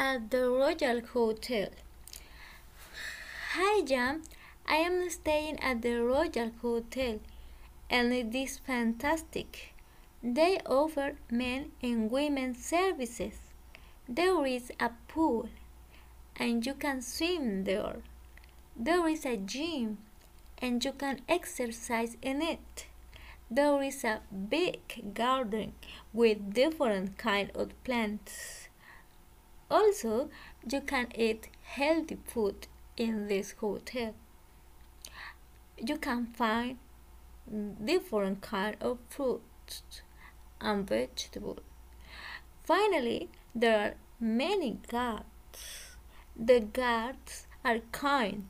at the Royal Hotel. Hi, Jean. I am staying at the Royal Hotel, and it is fantastic. They offer men and women services. There is a pool, and you can swim there. There is a gym, and you can exercise in it. There is a big garden with different kind of plants. Also, you can eat healthy food in this hotel. You can find different kind of fruits and vegetables. Finally, there are many guards. The guards are kind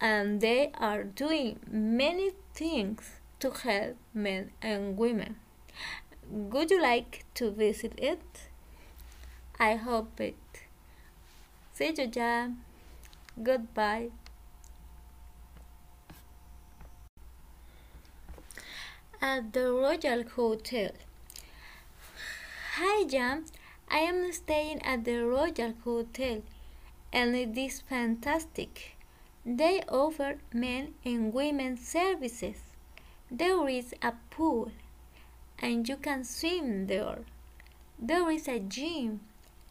and they are doing many things to help men and women. Would you like to visit it? I hope it. See you, Jean. Goodbye. At the Royal Hotel. Hi, Jean. I am staying at the Royal Hotel, and it is fantastic. They offer men and women services. There is a pool, and you can swim there. There is a gym,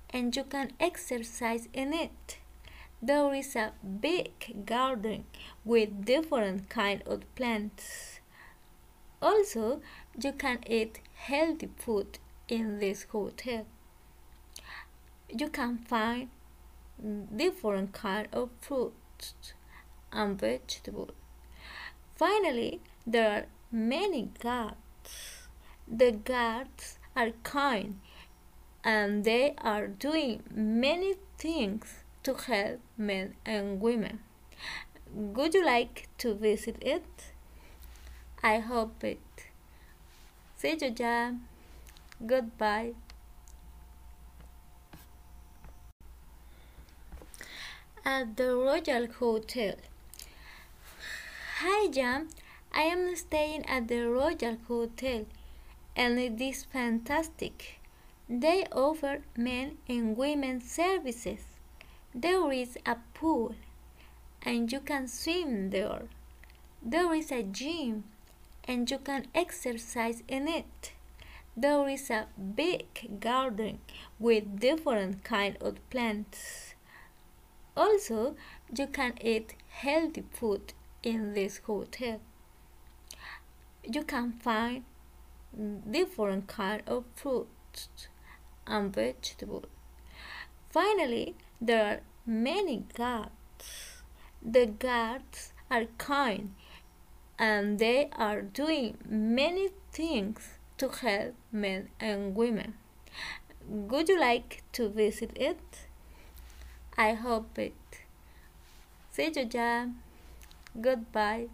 and you can exercise in it. There is a big garden with different kind of plants. Also, you can eat healthy food in this hotel. You can find different kind of fruits and vegetables. Finally, there are many guards. The guards are kind and they are doing many things to help men and women. Would you like to visit it? I hope it. See you, Jean. Goodbye. At the Royal Hotel. Hi, Jean. I am staying at the Royal Hotel, and it is fantastic. They offer men and women services. There is a pool, and you can swim there. There is a gym, and you can exercise in it. There is a big garden with different kind of plants. Also, you can eat healthy food in this hotel. You can find different kind of fruits and vegetables. Finally, there are many guards. The guards are kind and they are doing many things to help men and women. Would you like to visit it? I hope it. See you, Jean. Goodbye.